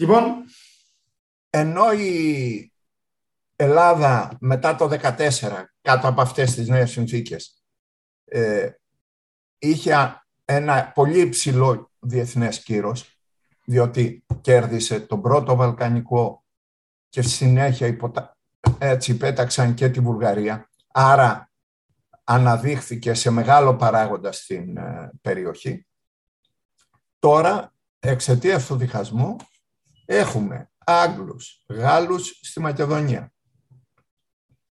Λοιπόν, ενώ η Ελλάδα μετά το 2014, κάτω από αυτές τις νέες συνθήκες, ε, είχε ένα πολύ υψηλό διεθνές κύρος, διότι κέρδισε τον πρώτο Βαλκανικό και συνέχεια υποτα... έτσι πέταξαν και τη Βουλγαρία. Άρα αναδείχθηκε σε μεγάλο παράγοντα στην ε, περιοχή. Τώρα, εξαιτίας του διχασμού, έχουμε Άγγλους, Γάλλους στη Μακεδονία,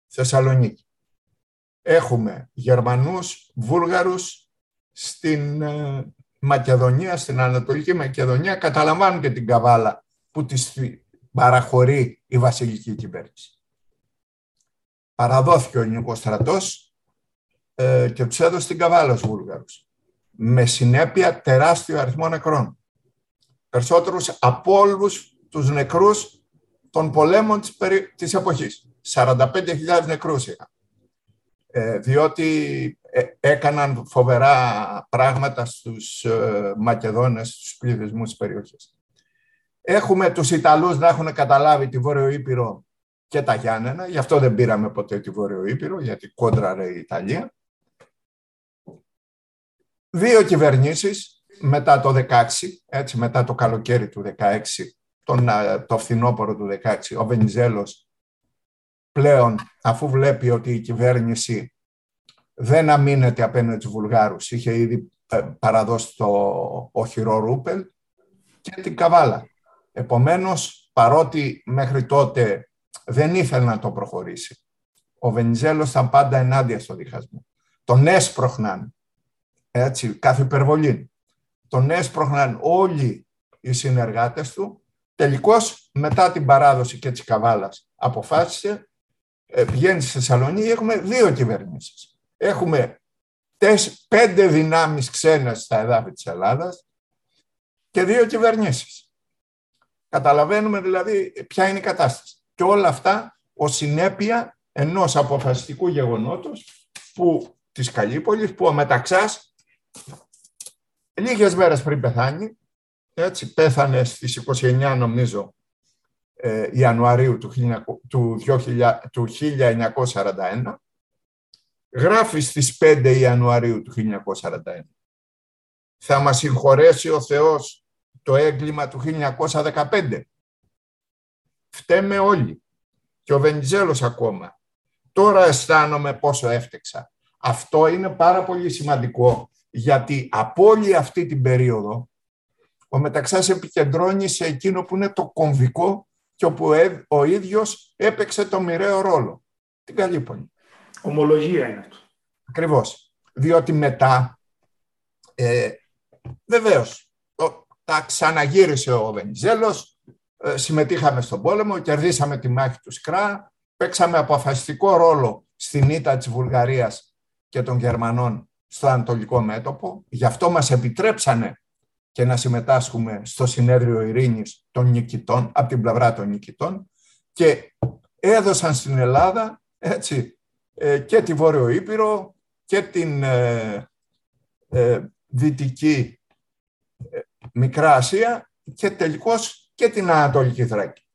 Θεσσαλονίκη. Έχουμε Γερμανούς, Βούλγαρους στην ε, Μακεδονία, στην Ανατολική Μακεδονία, καταλαμβάνουν και την καβάλα που τις παραχωρεί η βασιλική κυβέρνηση. Παραδόθηκε ο ελληνικός στρατός ε, και τους έδωσε την καβάλα στους Βούλγαρους. Με συνέπεια τεράστιο αριθμό νεκρών. Περισσότερους από όλους τους νεκρούς των πολέμων της, περι... της εποχής. 45.000 νεκρούς είχαν. Ε, διότι ε, έκαναν φοβερά πράγματα στους ε, Μακεδόνες, στους πληθυσμούς της περιοχής. Έχουμε τους Ιταλούς να έχουν καταλάβει τη Βόρειο Ήπειρο και τα Γιάννενα, γι' αυτό δεν πήραμε ποτέ τη Βόρειο Ήπειρο, γιατί κόντραρε η Ιταλία. Δύο κυβερνήσεις μετά το 16, έτσι μετά το καλοκαίρι του 16, τον, το φθινόπωρο του 16, ο Βενιζέλος πλέον αφού βλέπει ότι η κυβέρνηση δεν αμήνεται απέναντι στους Βουλγάρους, είχε ήδη ε, παραδώσει το οχυρό Ρούπελ και την Καβάλα. Επομένως, παρότι μέχρι τότε δεν ήθελε να το προχωρήσει, ο Βενιζέλος ήταν πάντα ενάντια στο διχασμό. Τον έσπροχναν, έτσι, κάθε υπερβολή. Τον έσπροχναν όλοι οι συνεργάτες του. Τελικώς, μετά την παράδοση και της Καβάλας, αποφάσισε, ε, πηγαίνει στη Θεσσαλονίκη, έχουμε δύο κυβερνήσεις. Έχουμε πέντε δυνάμεις ξένες στα εδάφη της Ελλάδας και δύο κυβερνήσεις. Καταλαβαίνουμε δηλαδή ποια είναι η κατάσταση. Και όλα αυτά ως συνέπεια ενός αποφασιστικού γεγονότος που, της Καλύπολης που ο Μεταξάς λίγες μέρες πριν πεθάνει, έτσι, πέθανε στις 29 νομίζω ε, Ιανουαρίου του, του, 2000, του 1941, γράφει στις 5 Ιανουαρίου του 1941. Θα μας συγχωρέσει ο Θεός το έγκλημα του 1915. Φταίμε όλοι. Και ο Βενιζέλος ακόμα. Τώρα αισθάνομαι πόσο έφτεξα. Αυτό είναι πάρα πολύ σημαντικό, γιατί από όλη αυτή την περίοδο ο Μεταξάς επικεντρώνει σε εκείνο που είναι το κομβικό και όπου ο ίδιος έπαιξε το μοιραίο ρόλο. Την Καλύπολη. Ομολογία είναι αυτό. Ακριβώς. Διότι μετά, ε, βεβαίως, τα ξαναγύρισε ο Βενιζέλος, ε, συμμετείχαμε στον πόλεμο, κερδίσαμε τη μάχη του Σκρά, παίξαμε αποφασιστικό ρόλο στην ήττα της Βουλγαρίας και των Γερμανών στο Ανατολικό μέτωπο. Γι' αυτό μας επιτρέψανε και να συμμετάσχουμε στο συνέδριο ειρήνης των νικητών, από την πλευρά των νικητών και έδωσαν στην Ελλάδα έτσι, ε, και τη Βόρειο Ήπειρο και την ε, ε Δυτική Μικρά Ασία και τελικώς και την Ανατολική Θράκη.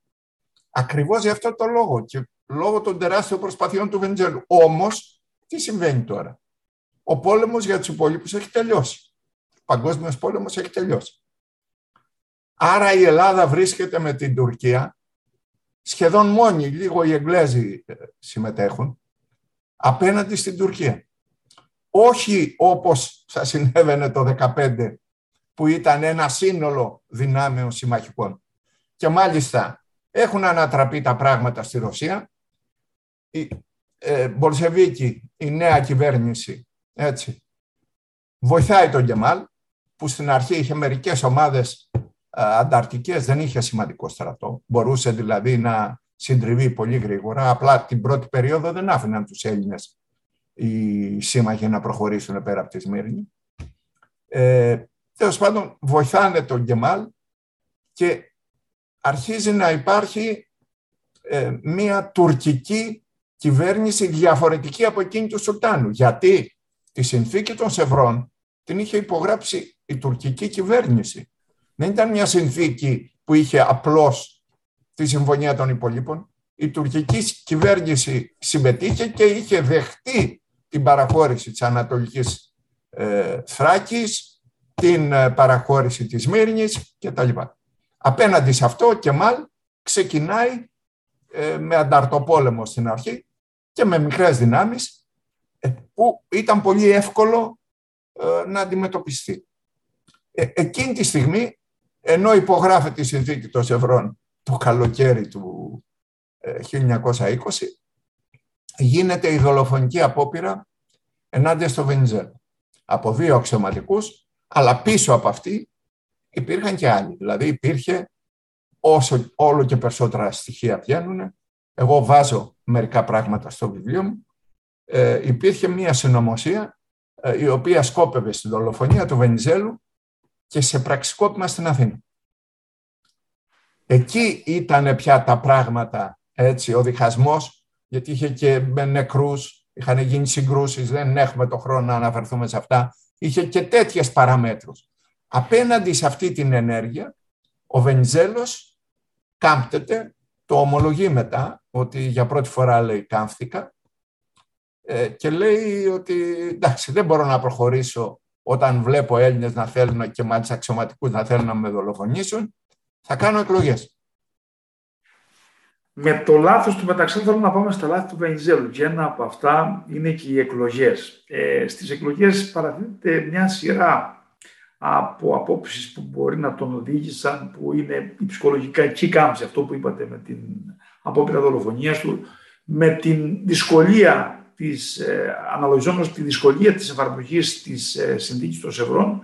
Ακριβώς για αυτό το λόγο και λόγω των τεράστιων προσπαθειών του Βεντζέλου. Όμως, τι συμβαίνει τώρα; Ο πόλεμος για τους υπόλοιπους έχει τελειώσει. Ο παγκόσμιος πόλεμος έχει τελειώσει. Άρα η Ελλάδα βρίσκεται με την Τουρκία, σχεδόν μόνοι, λίγο οι Εγγλέζοι ε, συμμετέχουν, απέναντι στην Τουρκία. Όχι όπως θα συνέβαινε το 2015 που ήταν ένα σύνολο δυνάμεων συμμαχικών. Και μάλιστα έχουν ανατραπεί τα πράγματα στη Ρωσία. Η ε, Μπολσεβίκη, η νέα κυβέρνηση, έτσι, βοηθάει τον Γκεμάλ, που στην αρχή είχε μερικές ομάδες ε, ανταρτικές, δεν είχε σημαντικό στρατό. Μπορούσε δηλαδή να συντριβεί πολύ γρήγορα. Απλά την πρώτη περίοδο δεν άφηναν τους Έλληνες οι σύμμαχοι να προχωρήσουν πέρα από τη Σμύρνη. Ε, Τέλος πάντων, βοηθάνε τον Γκεμάλ και αρχίζει να υπάρχει ε, μια τουρκική κυβέρνηση διαφορετική από εκείνη του Σουλτάνου. Γιατί τη συνθήκη των Σευρών την είχε υπογράψει η τουρκική κυβέρνηση. Δεν ήταν μια συνθήκη που είχε απλώς τη συμφωνία των υπολείπων. Η τουρκική κυβέρνηση συμμετείχε και είχε δεχτεί την παραχώρηση της Ανατολικής ε, Θράκης, την ε, παραχώρηση της Μύρνης κτλ. Απέναντι σε αυτό και μάλ ξεκινάει ε, με ανταρτοπόλεμο στην αρχή και με μικρές δυνάμεις ε, που ήταν πολύ εύκολο ε, να αντιμετωπιστεί. Εκείνη τη στιγμή, ενώ υπογράφεται η συνθήκη των Σευρών το καλοκαίρι του 1920, γίνεται η δολοφονική απόπειρα ενάντια στο Βενιζέλο από δύο αξιωματικούς, αλλά πίσω από αυτή υπήρχαν και άλλοι. Δηλαδή υπήρχε όσο όλο και περισσότερα στοιχεία βγαίνουν. Εγώ βάζω μερικά πράγματα στο βιβλίο μου. Ε, υπήρχε μία συνωμοσία ε, η οποία σκόπευε στην δολοφονία του Βενιζέλου και σε πραξικόπημα στην Αθήνα. Εκεί ήταν πια τα πράγματα, έτσι, ο διχασμός, γιατί είχε και με νεκρούς, είχαν γίνει συγκρούσεις, δεν έχουμε το χρόνο να αναφερθούμε σε αυτά. Είχε και τέτοιες παραμέτρους. Απέναντι σε αυτή την ενέργεια, ο Βενιζέλος κάμπτεται, το ομολογεί μετά, ότι για πρώτη φορά λέει κάμφθηκα ε, και λέει ότι εντάξει δεν μπορώ να προχωρήσω όταν βλέπω Έλληνες να θέλουν και μάλιστα αξιωματικούς να θέλουν να με δολοφονήσουν, θα κάνω εκλογές. Με το λάθος του μεταξύ θέλω να πάμε στα λάθη του Βενιζέλου και ένα από αυτά είναι και οι εκλογές. Ε, στις εκλογές παραδίδεται μια σειρά από απόψεις που μπορεί να τον οδήγησαν, που είναι η ψυχολογική κάμψη, αυτό που είπατε με την απόπειρα δολοφονίας του, με την δυσκολία της, ε, αναλογιζόμενος τη δυσκολία της εφαρμογής της ε, συνθήκης των Σευρών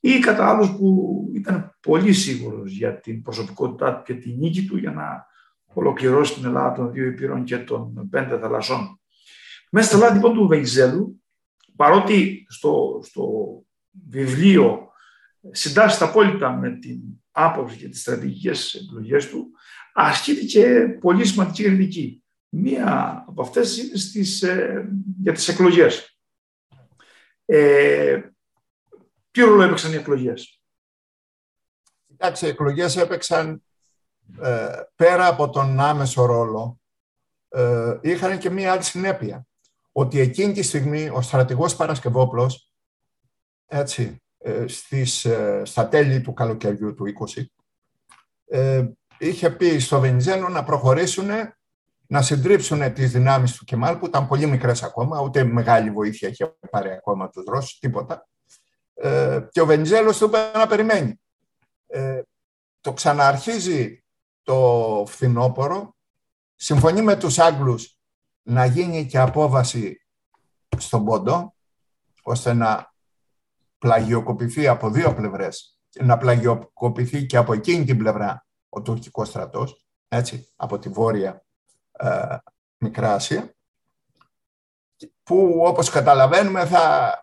ή κατά άλλους που ήταν πολύ σίγουρος για την προσωπικότητά του και την νίκη του για να ολοκληρώσει την Ελλάδα των δύο υπήρων και των πέντε θαλασσών. Μέσα στα λάθη λοιπόν του Βενιζέλου, παρότι στο, στο βιβλίο συντάσσεται απόλυτα με την άποψη και τις στρατηγικές επιλογές του, ασκείται και πολύ σημαντική κριτική. Μία από αυτές είναι στις, ε, για τις εκλογές. Ε, ποιο ρόλο έπαιξαν οι εκλογές; Εντάξει, οι εκλογές έπαιξαν ε, πέρα από τον άμεσο ρόλο, ε, είχαν και μία άλλη συνέπεια. Ότι εκείνη τη στιγμή ο στρατηγός Παρασκευόπλος, έτσι, ε, στις, ε, στα τέλη του καλοκαιριού του 20, ε, είχε πει στο Βενιζέλο να προχωρήσουν να συντρίψουν τις δυνάμεις του Κεμάλ που ήταν πολύ μικρές ακόμα, ούτε μεγάλη βοήθεια είχε πάρει ακόμα τους Ρώσους, τίποτα. και ο Βενιζέλος του είπε να περιμένει. το ξαναρχίζει το φθινόπωρο, συμφωνεί με τους Άγγλους να γίνει και απόβαση στον Πόντο, ώστε να πλαγιοκοπηθεί από δύο πλευρές, να πλαγιοκοπηθεί και από εκείνη την πλευρά ο τουρκικός στρατός, έτσι, από τη βόρεια ε, Μικρά Ασία, που όπως καταλαβαίνουμε θα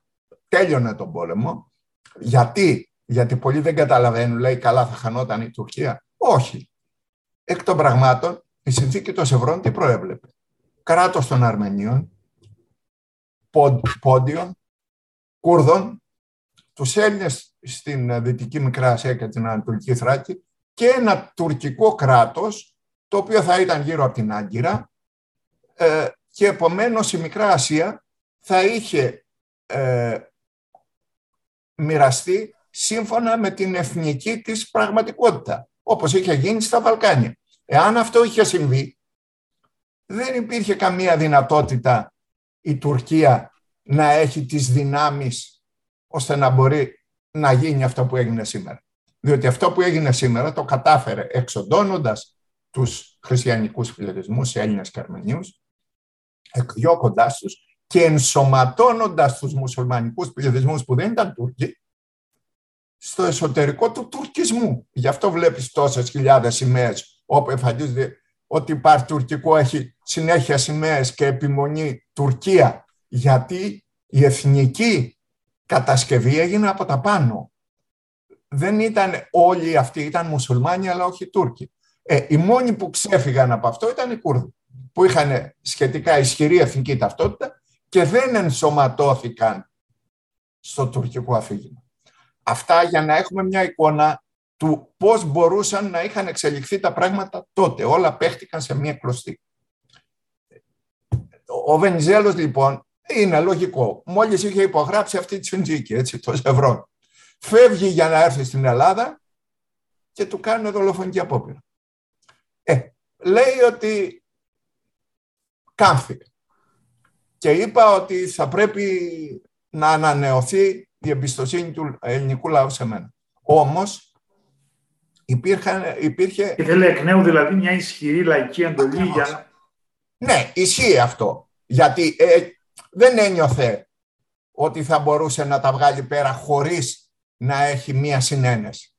τέλειωνε τον πόλεμο. Γιατί, γιατί πολλοί δεν καταλαβαίνουν, λέει καλά θα χανόταν η Τουρκία. Όχι. Εκ των πραγμάτων, η συνθήκη των Σευρών τι προέβλεπε; Κράτος των Αρμενίων, Πόντιων, Κούρδων τους Έλληνες στην ε, Δυτική Μικρά Ασία και την Ανατολική Θράκη και ένα τουρκικό κράτος το οποίο θα ήταν γύρω από την Άγκυρα ε, και επομένως η Μικρά Ασία θα είχε ε, μοιραστεί σύμφωνα με την εθνική της πραγματικότητα, όπως είχε γίνει στα Βαλκάνια. Εάν αυτό είχε συμβεί, δεν υπήρχε καμία δυνατότητα η Τουρκία να έχει τις δυνάμεις ώστε να μπορεί να γίνει αυτό που έγινε σήμερα. Διότι αυτό που έγινε σήμερα το κατάφερε εξοντώνοντας τους χριστιανικούς φιλετισμούς, Έλληνες και Αρμενίους, εκδιώκοντάς τους και ενσωματώνοντας τους μουσουλμανικούς πληθυσμούς που δεν ήταν Τούρκοι στο εσωτερικό του τουρκισμού. Γι' αυτό βλέπεις τόσες χιλιάδες σημαίες όπου εμφανίζεται ότι υπάρχει τουρκικό, έχει συνέχεια σημαίες και επιμονή Τουρκία, γιατί η εθνική κατασκευή έγινε από τα πάνω. Δεν ήταν όλοι αυτοί, ήταν μουσουλμάνοι αλλά όχι Τούρκοι. Ε, οι μόνοι που ξέφυγαν από αυτό ήταν οι Κούρδοι, που είχαν σχετικά ισχυρή εθνική ταυτότητα και δεν ενσωματώθηκαν στο τουρκικό αφήγημα. Αυτά για να έχουμε μια εικόνα του πώς μπορούσαν να είχαν εξελιχθεί τα πράγματα τότε. Όλα παίχτηκαν σε μία κλωστή. Ο Βενιζέλος λοιπόν είναι λογικό. Μόλις είχε υπογράψει αυτή τη συνθήκη, έτσι, το ευρώ. Φεύγει για να έρθει στην Ελλάδα και του κάνουν δολοφονική απόπειρα. Ε, λέει ότι κάμφθηκα. Και είπα ότι θα πρέπει να ανανεωθεί η εμπιστοσύνη του ελληνικού λαού σε μένα. Όμως, υπήρχαν, υπήρχε... Ήθελε εκ νέου δηλαδή μια ισχυρή λαϊκή εντολή για... Ναι, ισχύει αυτό. Γιατί ε, δεν ένιωθε ότι θα μπορούσε να τα βγάλει πέρα χωρίς να έχει μία συνένεση.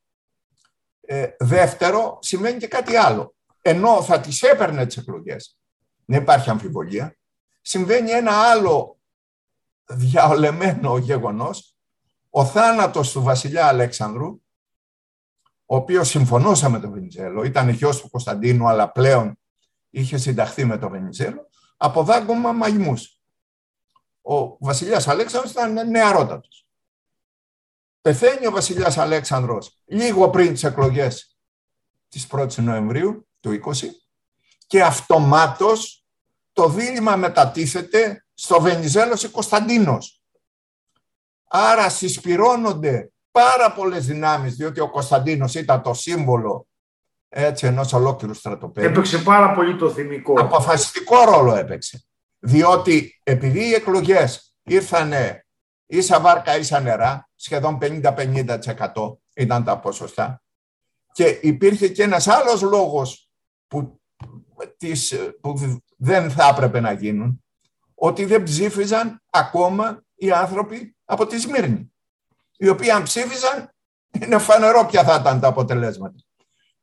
Ε, δεύτερο, σημαίνει και κάτι άλλο. Ενώ θα τις έπαιρνε τις εκλογές, δεν υπάρχει αμφιβολία, συμβαίνει ένα άλλο διαολεμένο γεγονός, ο θάνατος του βασιλιά Αλέξανδρου, ο οποίος συμφωνούσε με τον Βενιζέλο, ήταν γιος του Κωνσταντίνου, αλλά πλέον είχε συνταχθεί με τον Βενιζέλο, από δάγκωμα μαγμούς. Ο βασιλιάς Αλέξανδρος ήταν νεαρότατος. Πεθαίνει ο βασιλιάς Αλέξανδρος λίγο πριν τις εκλογές της 1ης Νοεμβρίου του 20 και αυτομάτως το δίλημα μετατίθεται στο Βενιζέλος Κωνσταντίνος. Άρα συσπυρώνονται πάρα πολλές δυνάμεις, διότι ο Κωνσταντίνος ήταν το σύμβολο έτσι ενός ολόκληρου στρατοπέδου. Έπαιξε πάρα πολύ το θυμικό. Αποφασιστικό ρόλο έπαιξε. Διότι επειδή οι εκλογές ήρθανε ίσα βάρκα ίσα νερά, σχεδόν 50-50% ήταν τα ποσοστά, και υπήρχε και ένας άλλος λόγος που, τις, που δεν θα έπρεπε να γίνουν, ότι δεν ψήφιζαν ακόμα οι άνθρωποι από τη Σμύρνη, οι οποίοι αν ψήφιζαν είναι φανερό ποια θα ήταν τα αποτελέσματα.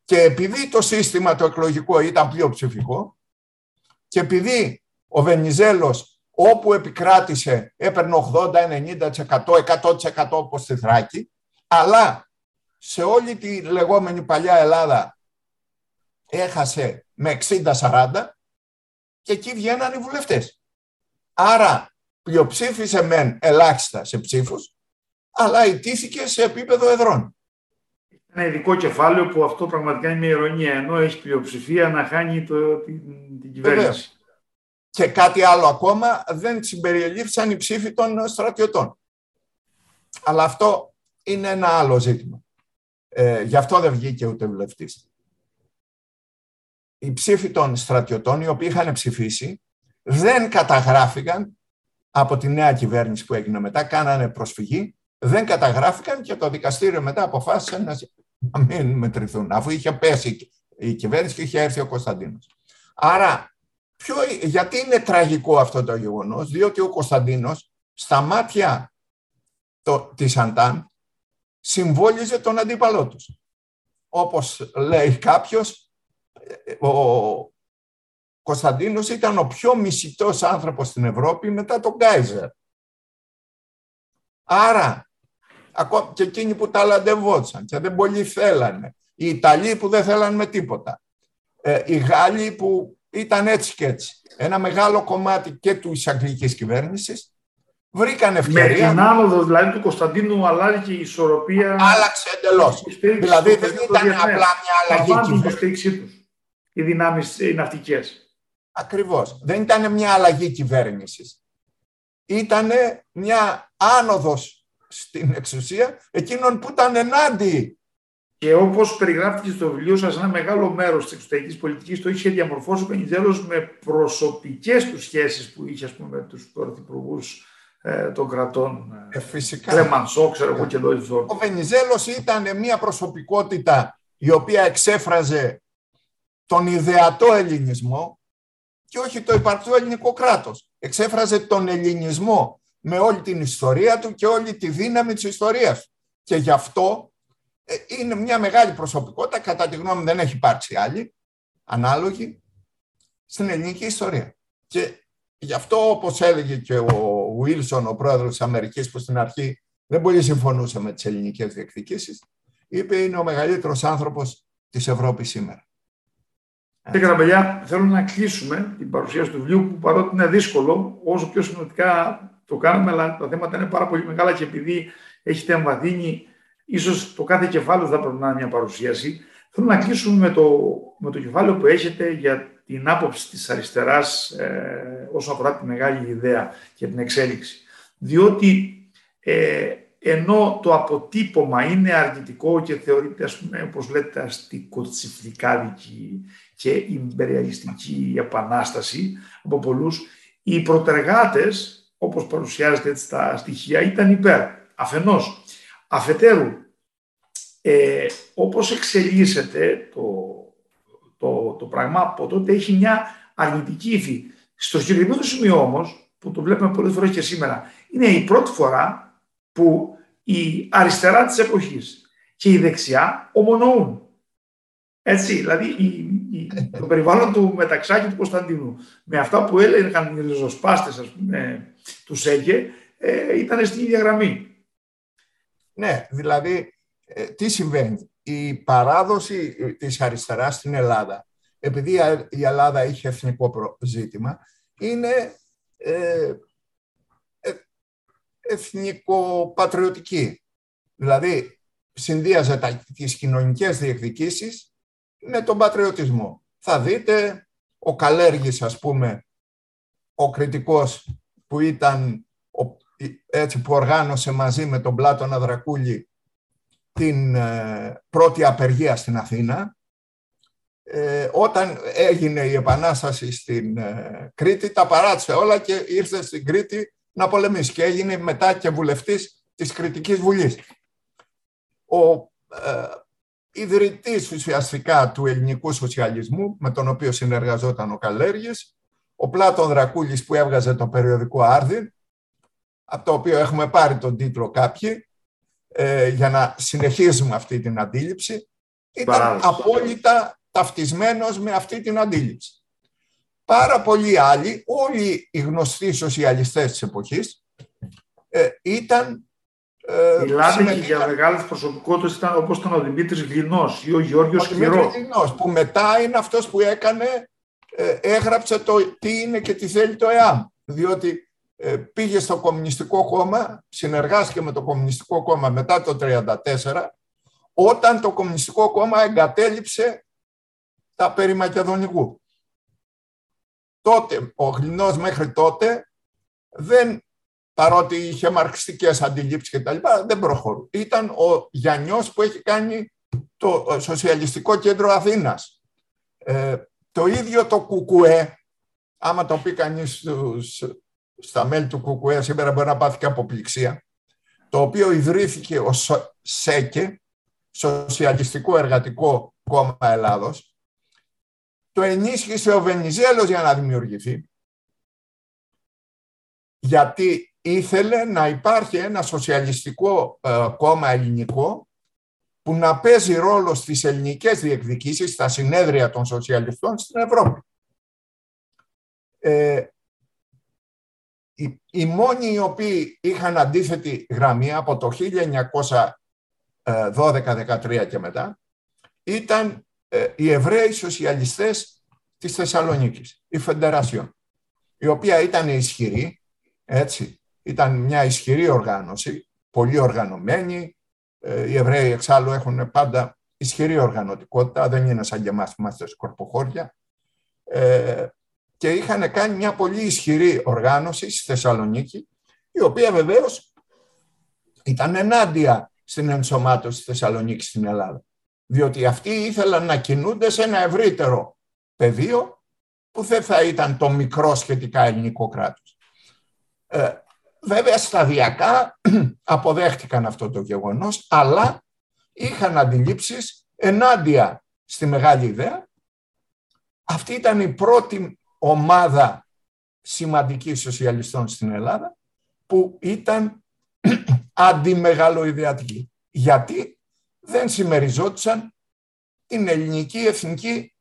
Και επειδή το σύστημα το εκλογικό ήταν πιο ψηφικό και επειδή ο Βενιζέλος όπου επικράτησε έπαιρνε 80, 90%, 100% όπως στη Θράκη, αλλά σε όλη τη λεγόμενη παλιά Ελλάδα έχασε με 60-40 και εκεί βγαίναν οι βουλευτές. Άρα πλειοψήφισε μεν ελάχιστα σε ψήφους, αλλά ιτήθηκε σε επίπεδο εδρών. Ένα ειδικό κεφάλαιο που αυτό πραγματικά είναι μια ηρωνία, ενώ έχει πλειοψηφία να χάνει το, την, την κυβέρνηση. Και κάτι άλλο ακόμα, δεν συμπεριελήφθησαν οι ψήφοι των στρατιωτών. Αλλά αυτό είναι ένα άλλο ζήτημα. Ε, γι' αυτό δεν βγήκε ούτε βουλευτής. Οι ψήφοι των στρατιωτών, οι οποίοι είχαν ψηφίσει, δεν καταγράφηκαν από τη νέα κυβέρνηση που έγινε μετά, κάνανε προσφυγή, δεν καταγράφηκαν και το δικαστήριο μετά αποφάσισε να, μην μετρηθούν, αφού είχε πέσει η κυβέρνηση και είχε έρθει ο Κωνσταντίνος. Άρα, ποιο, γιατί είναι τραγικό αυτό το γεγονός, διότι ο Κωνσταντίνος στα μάτια το, της Αντάν συμβόλιζε τον αντίπαλό τους. Όπως λέει κάποιος, ο Κωνσταντίνος ήταν ο πιο μισητός άνθρωπος στην Ευρώπη μετά τον Γκάιζερ. Άρα, και εκείνοι που ταλαντευόντουσαν και δεν πολύ θέλανε, οι Ιταλοί που δεν θέλανε με τίποτα, ε, οι Γάλλοι που ήταν έτσι και έτσι. Ένα μεγάλο κομμάτι και του Αγγλικής κυβέρνησης βρήκαν ευκαιρία. Με την άνοδο δηλαδή του Κωνσταντίνου αλλάζει η ισορροπία. Άλλαξε εντελώς. Δηλαδή δεν ήταν απλά μια αλλαγή κυβέρνηση. Οι δυνάμεις οι ναυτικές. Ακριβώς. Δεν ήταν μια αλλαγή κυβέρνησης. Ήταν μια άνοδος στην εξουσία εκείνων που ήταν ενάντια. Και όπως περιγράφηκε στο βιβλίο σας, ένα μεγάλο μέρος της εξωτερικής πολιτικής το είχε διαμορφώσει ο Πενιζέλο με προσωπικές του σχέσεις που είχε πούμε, με τους πρωθυπουργούς ε, των κρατών. Ε, φυσικά. Κλεμανσό, ξέρω εγώ και εδώ. Ο Βενιζέλος ήταν μια προσωπικότητα η οποία εξέφραζε τον ιδεατό ελληνισμό και όχι το υπαρκτό ελληνικό κράτος. Εξέφραζε τον ελληνισμό με όλη την ιστορία του και όλη τη δύναμη της ιστορίας. Και γι' αυτό ε, είναι μια μεγάλη προσωπικότητα, κατά τη γνώμη δεν έχει υπάρξει άλλη, ανάλογη, στην ελληνική ιστορία. Και Γι' αυτό, όπως έλεγε και ο Βίλσον, ο πρόεδρος της Αμερικής, που στην αρχή δεν πολύ συμφωνούσε με τις ελληνικές διεκδικήσεις, είπε είναι ο μεγαλύτερος άνθρωπος της Ευρώπης σήμερα. Κύριε Καραμπελιά, θέλω να κλείσουμε την παρουσίαση του βιβλίου που παρότι είναι δύσκολο, όσο πιο συνολικά το κάνουμε, αλλά τα θέματα είναι πάρα πολύ μεγάλα και επειδή έχετε εμβαθύνει ίσως το κάθε κεφάλαιο θα πρέπει να είναι μια παρουσίαση. Θέλω να κλείσουμε με το, με το κεφάλαιο που έχετε για την άποψη της αριστεράς ε, όσον αφορά τη μεγάλη ιδέα και την εξέλιξη. Διότι ε, ενώ το αποτύπωμα είναι αρνητικό και θεωρείται, ας πούμε, όπως λέτε, αστικοτσιφλικάδικη και υπεριαλιστική επανάσταση από πολλούς, οι προτεργάτες, όπως παρουσιάζεται έτσι τα στοιχεία, ήταν υπέρ. Αφενός, αφετέρου, ε, όπως εξελίσσεται το, το, το πράγμα, από τότε έχει μια αρνητική υφή. Στο συγκεκριμένο σημείο όμως, που το βλέπουμε πολλές φορές και σήμερα, είναι η πρώτη φορά που η αριστερά της εποχής και η δεξιά ομονοούν. Έτσι, δηλαδή η, το περιβάλλον του Μεταξάκη του Κωνσταντίνου με αυτά που έλεγαν οι ριζοσπάστες, ας πούμε, του ΣΕΓΕ, ε, ήταν στην ίδια γραμμή. Ναι, δηλαδή, ε, τι συμβαίνει; Η παράδοση της αριστεράς στην Ελλάδα, επειδή η Ελλάδα είχε εθνικό ζήτημα, είναι ε, εθνικοπατριωτική. Δηλαδή, συνδύαζε τα, τις κοινωνικές διεκδικήσεις με τον πατριωτισμό. Θα δείτε, ο Καλέργης, ας πούμε, ο κριτικός που ήταν έτσι που οργάνωσε μαζί με τον Πλάτωνα Δρακούλη την ε, πρώτη απεργία στην Αθήνα, ε, όταν έγινε η Επανάσταση στην ε, Κρήτη, τα παράτησε όλα και ήρθε στην Κρήτη να πολεμήσει και έγινε μετά και βουλευτής της Κρητικής Βουλής. Ο ε, ιδρυτής ουσιαστικά του ελληνικού σοσιαλισμού, με τον οποίο συνεργαζόταν ο Καλέργης, ο Πλάτων Δρακούλης που έβγαζε το περιοδικό Άρδιν, από το οποίο έχουμε πάρει τον τίτλο κάποιοι, ε, για να συνεχίσουμε αυτή την αντίληψη, ήταν απόλυτα ταυτισμένος με αυτή την αντίληψη. Πάρα πολλοί άλλοι, όλοι οι γνωστοί σοσιαλιστές της εποχής, ε, ήταν... Ε, Μιλάμε και για μεγάλες προσωπικότητες ήταν, όπως ήταν ο Δημήτρης Γλινός ή ο Γιώργος Ο Δημήτρης Γλινός, που μετά είναι αυτός που έκανε, ε, έγραψε το τι είναι και τι θέλει το ΕΑΜ. Διότι ε, πήγε στο Κομμουνιστικό Κόμμα, συνεργάστηκε με το Κομμουνιστικό Κόμμα μετά το 1934, όταν το Κομμουνιστικό Κόμμα εγκατέλειψε τα περί Μακεδονικού. Τότε, ο Γλινός μέχρι τότε δεν, παρότι είχε μαρξιστικές αντιλήψεις και τα λοιπά, δεν προχωρούσε. Ήταν ο Γιαννιός που έχει κάνει το Σοσιαλιστικό Κέντρο Αθήνας. Ε, το ίδιο το Κουκουέ, άμα το πει κανείς στα μέλη του Κουκουέ, σήμερα μπορεί να πάθει και αποπληξία, το οποίο ιδρύθηκε ως ΣΕΚΕ, Σοσιαλιστικό Εργατικό Κόμμα Ελλάδος, το ενίσχυσε ο Βενιζέλος για να δημιουργηθεί. Γιατί ήθελε να υπάρχει ένα σοσιαλιστικό ε, κόμμα ελληνικό που να παίζει ρόλο στις ελληνικές διεκδικήσεις, στα συνέδρια των σοσιαλιστών στην Ευρώπη. Ε, οι, οι μόνοι οι οποίοι είχαν αντίθετη γραμμή από το 1912-13 και μετά ήταν ε, οι Εβραίοι σοσιαλιστές της Θεσσαλονίκης, η Φεντεράσιον, η οποία ήταν ισχυρή, έτσι, ήταν μια ισχυρή οργάνωση, πολύ οργανωμένη. Ε, οι Εβραίοι εξάλλου έχουν πάντα ισχυρή οργανωτικότητα, δεν είναι σαν και εμάς που είμαστε σκορποχώρια. Ε, και είχαν κάνει μια πολύ ισχυρή οργάνωση στη Θεσσαλονίκη, η οποία βεβαίως ήταν ενάντια στην ενσωμάτωση της Θεσσαλονίκης στην Ελλάδα διότι αυτοί ήθελαν να κινούνται σε ένα ευρύτερο πεδίο που δεν θα ήταν το μικρό σχετικά ελληνικό κράτος. Ε, βέβαια σταδιακά αποδέχτηκαν αυτό το γεγονός, αλλά είχαν αντιλήψεις ενάντια στη μεγάλη ιδέα. Αυτή ήταν η πρώτη ομάδα σημαντικής σοσιαλιστών στην Ελλάδα που ήταν αντιμεγαλοειδεατική. Γιατί δεν συμμεριζόντουσαν την ελληνική εθνική,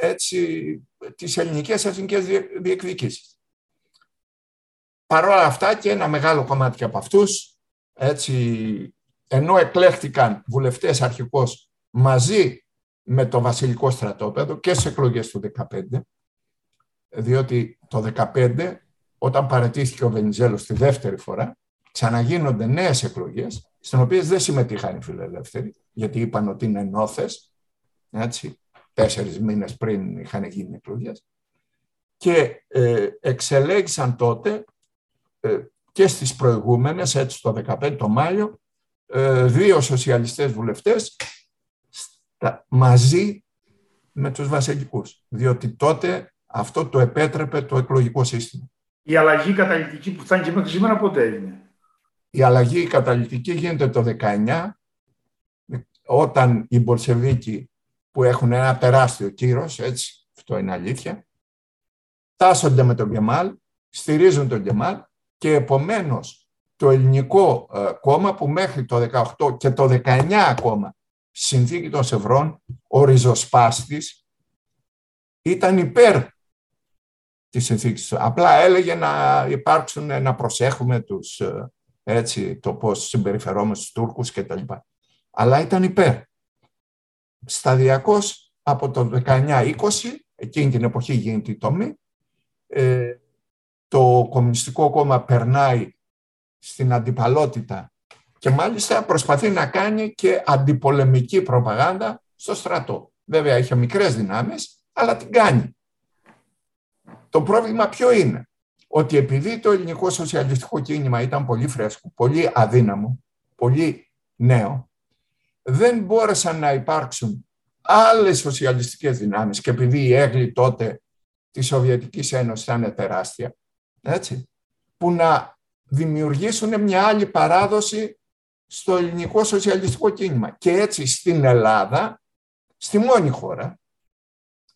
έτσι, τις ελληνικές εθνικές διεκδικήσεις. Παρ' όλα αυτά και ένα μεγάλο κομμάτι από αυτούς, έτσι, ενώ εκλέχθηκαν βουλευτές αρχικώς μαζί με το βασιλικό στρατόπεδο και σε εκλογές του 2015, διότι το 2015 όταν παρετήθηκε ο Βενιζέλος τη δεύτερη φορά, ξαναγίνονται νέες εκλογές στην οποία δεν συμμετείχαν οι φιλελεύθεροι, γιατί είπαν ότι είναι νόθες, έτσι, τέσσερις μήνες πριν είχαν γίνει εκλογές. Και ε, εξελέγησαν τότε ε, και στις προηγούμενες, έτσι το 15 το Μάιο, ε, δύο σοσιαλιστές βουλευτές μαζί με τους βασιλικούς. Διότι τότε αυτό το επέτρεπε το εκλογικό σύστημα. Η αλλαγή καταλητική που φτάνει και μέχρι σήμερα πότε έγινε; Η αλλαγή καταλητική γίνεται το 19 όταν οι Μπολσεβίκοι που έχουν ένα τεράστιο κύρος, έτσι, αυτό είναι αλήθεια, τάσσονται με τον Κεμάλ, στηρίζουν τον Κεμάλ και επομένως το ελληνικό ε, κόμμα που μέχρι το 18 και το 19 ακόμα συνθήκη των Σευρών, ο ριζοσπάστης ήταν υπέρ της συνθήκης. Απλά έλεγε να υπάρξουν, να προσέχουμε τους, ε, έτσι, το πώς συμπεριφερόμαστε στους Τούρκους και τα λοιπά. Αλλά ήταν υπέρ. Σταδιακώς από το 19-20, εκείνη την εποχή γίνεται η τομή, ε, το Κομμουνιστικό Κόμμα περνάει στην αντιπαλότητα και μάλιστα προσπαθεί να κάνει και αντιπολεμική προπαγάνδα στο στρατό. Βέβαια είχε μικρές δυνάμεις, αλλά την κάνει. Το πρόβλημα ποιο είναι; Ότι επειδή το ελληνικό σοσιαλιστικό κίνημα ήταν πολύ φρέσκο, πολύ αδύναμο, πολύ νέο, δεν μπόρεσαν να υπάρξουν άλλες σοσιαλιστικές δυνάμεις και επειδή η έγκλη τότε της Σοβιετικής Ένωσης ήταν τεράστια, έτσι, που να δημιουργήσουν μια άλλη παράδοση στο ελληνικό σοσιαλιστικό κίνημα. Και έτσι στην Ελλάδα, στη μόνη χώρα,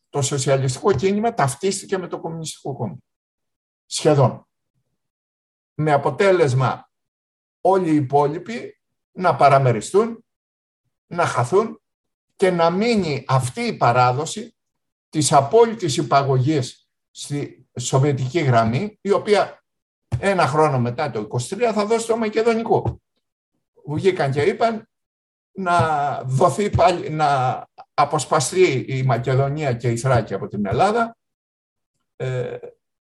το σοσιαλιστικό κίνημα ταυτίστηκε με το κομμουνιστικό κόμμα. Σχεδόν. Με αποτέλεσμα όλοι οι υπόλοιποι να παραμεριστούν, να χαθούν και να μείνει αυτή η παράδοση της απόλυτης υπαγωγής στη σοβιετική γραμμή, η οποία ένα χρόνο μετά το 23 θα δώσει το μακεδονικό βγήκαν και είπαν να δοθεί πάλι, να αποσπαστεί η Μακεδονία και η Θράκη από την Ελλάδα ε,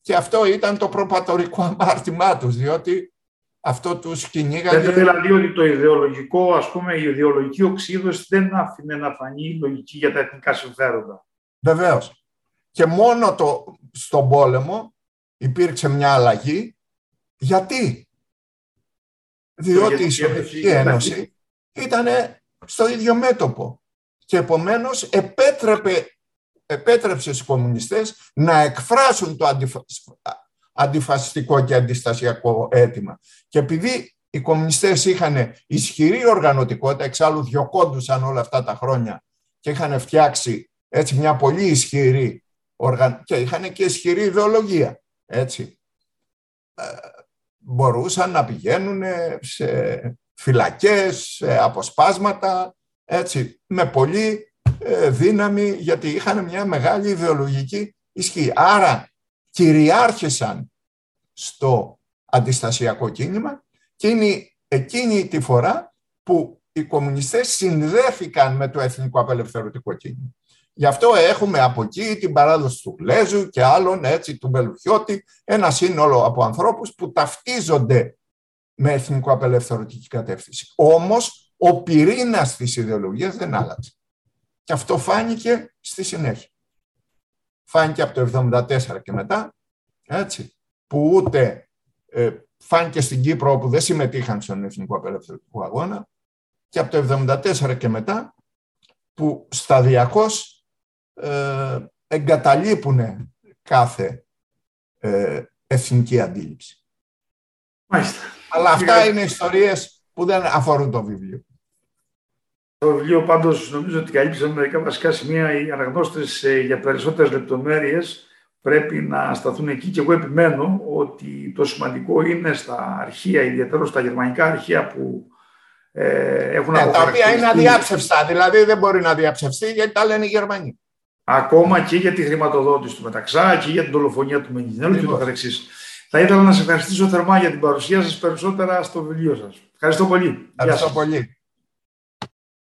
και αυτό ήταν το προπατορικό αμάρτημά τους, διότι αυτό τους κυνήγαγε... Δεν δηλαδή ότι το ιδεολογικό, ας πούμε, η ιδεολογική οξύδωση δεν άφηνε να φανεί η λογική για τα εθνικά συμφέροντα. Βεβαίως. Και μόνο το, στον πόλεμο υπήρξε μια αλλαγή. Γιατί; διότι η Σοβιετική Ένωση ήταν στο ίδιο μέτωπο και επομένως επέτρεπε, επέτρεψε στους κομμουνιστές να εκφράσουν το αντιφασιστικό και αντιστασιακό αίτημα. Και επειδή οι κομμουνιστές είχαν ισχυρή οργανωτικότητα, εξάλλου διοκόντουσαν όλα αυτά τα χρόνια και είχαν φτιάξει έτσι μια πολύ ισχυρή οργαν... και είχαν και ισχυρή ιδεολογία. Έτσι. Ε, μπορούσαν να πηγαίνουν σε φυλακές, σε αποσπάσματα, έτσι, με πολύ ε, δύναμη, γιατί είχαν μια μεγάλη ιδεολογική ισχύ. Άρα κυριάρχησαν στο αντιστασιακό κίνημα και είναι εκείνη τη φορά που οι κομμουνιστές συνδέθηκαν με το εθνικό απελευθερωτικό κίνημα. Γι' αυτό έχουμε από εκεί την παράδοση του Λέζου και άλλων, έτσι, του Μπελουχιώτη, ένα σύνολο από ανθρώπους που ταυτίζονται με εθνικό απελευθερωτική κατεύθυνση. Όμως, ο πυρήνας της ιδεολογίας δεν άλλαξε. Και αυτό φάνηκε στη συνέχεια. Φάνηκε από το 1974 και μετά, έτσι, που ούτε ε, φάνηκε στην Κύπρο όπου δεν συμμετείχαν στον εθνικό απελευθερωτικό αγώνα και από το 1974 και μετά που σταδιακώς ε, εγκαταλείπουν κάθε ε, εθνική αντίληψη. Μάλιστα. Αλλά αυτά είναι ιστορίες που δεν αφορούν το βιβλίο. Το βιβλίο πάντως νομίζω ότι καλύψαμε μερικά βασικά σημεία. Οι αναγνώστες ε, για περισσότερες λεπτομέρειες πρέπει να σταθούν εκεί και εγώ επιμένω ότι το σημαντικό είναι στα αρχεία, ιδιαίτερα στα γερμανικά αρχεία που ε, έχουν ναι, Τα οποία είναι αδιάψευστα, δηλαδή δεν μπορεί να διαψευστεί γιατί τα λένε οι Γερμανοί. Ακόμα και για τη χρηματοδότηση του Μεταξά και για την δολοφονία του Μενιζέλου και το καθεξής. Θα ήθελα να σας ευχαριστήσω θερμά για την παρουσία σας περισσότερα στο βιβλίο σας. Ευχαριστώ πολύ. Ευχαριστώ πολύ.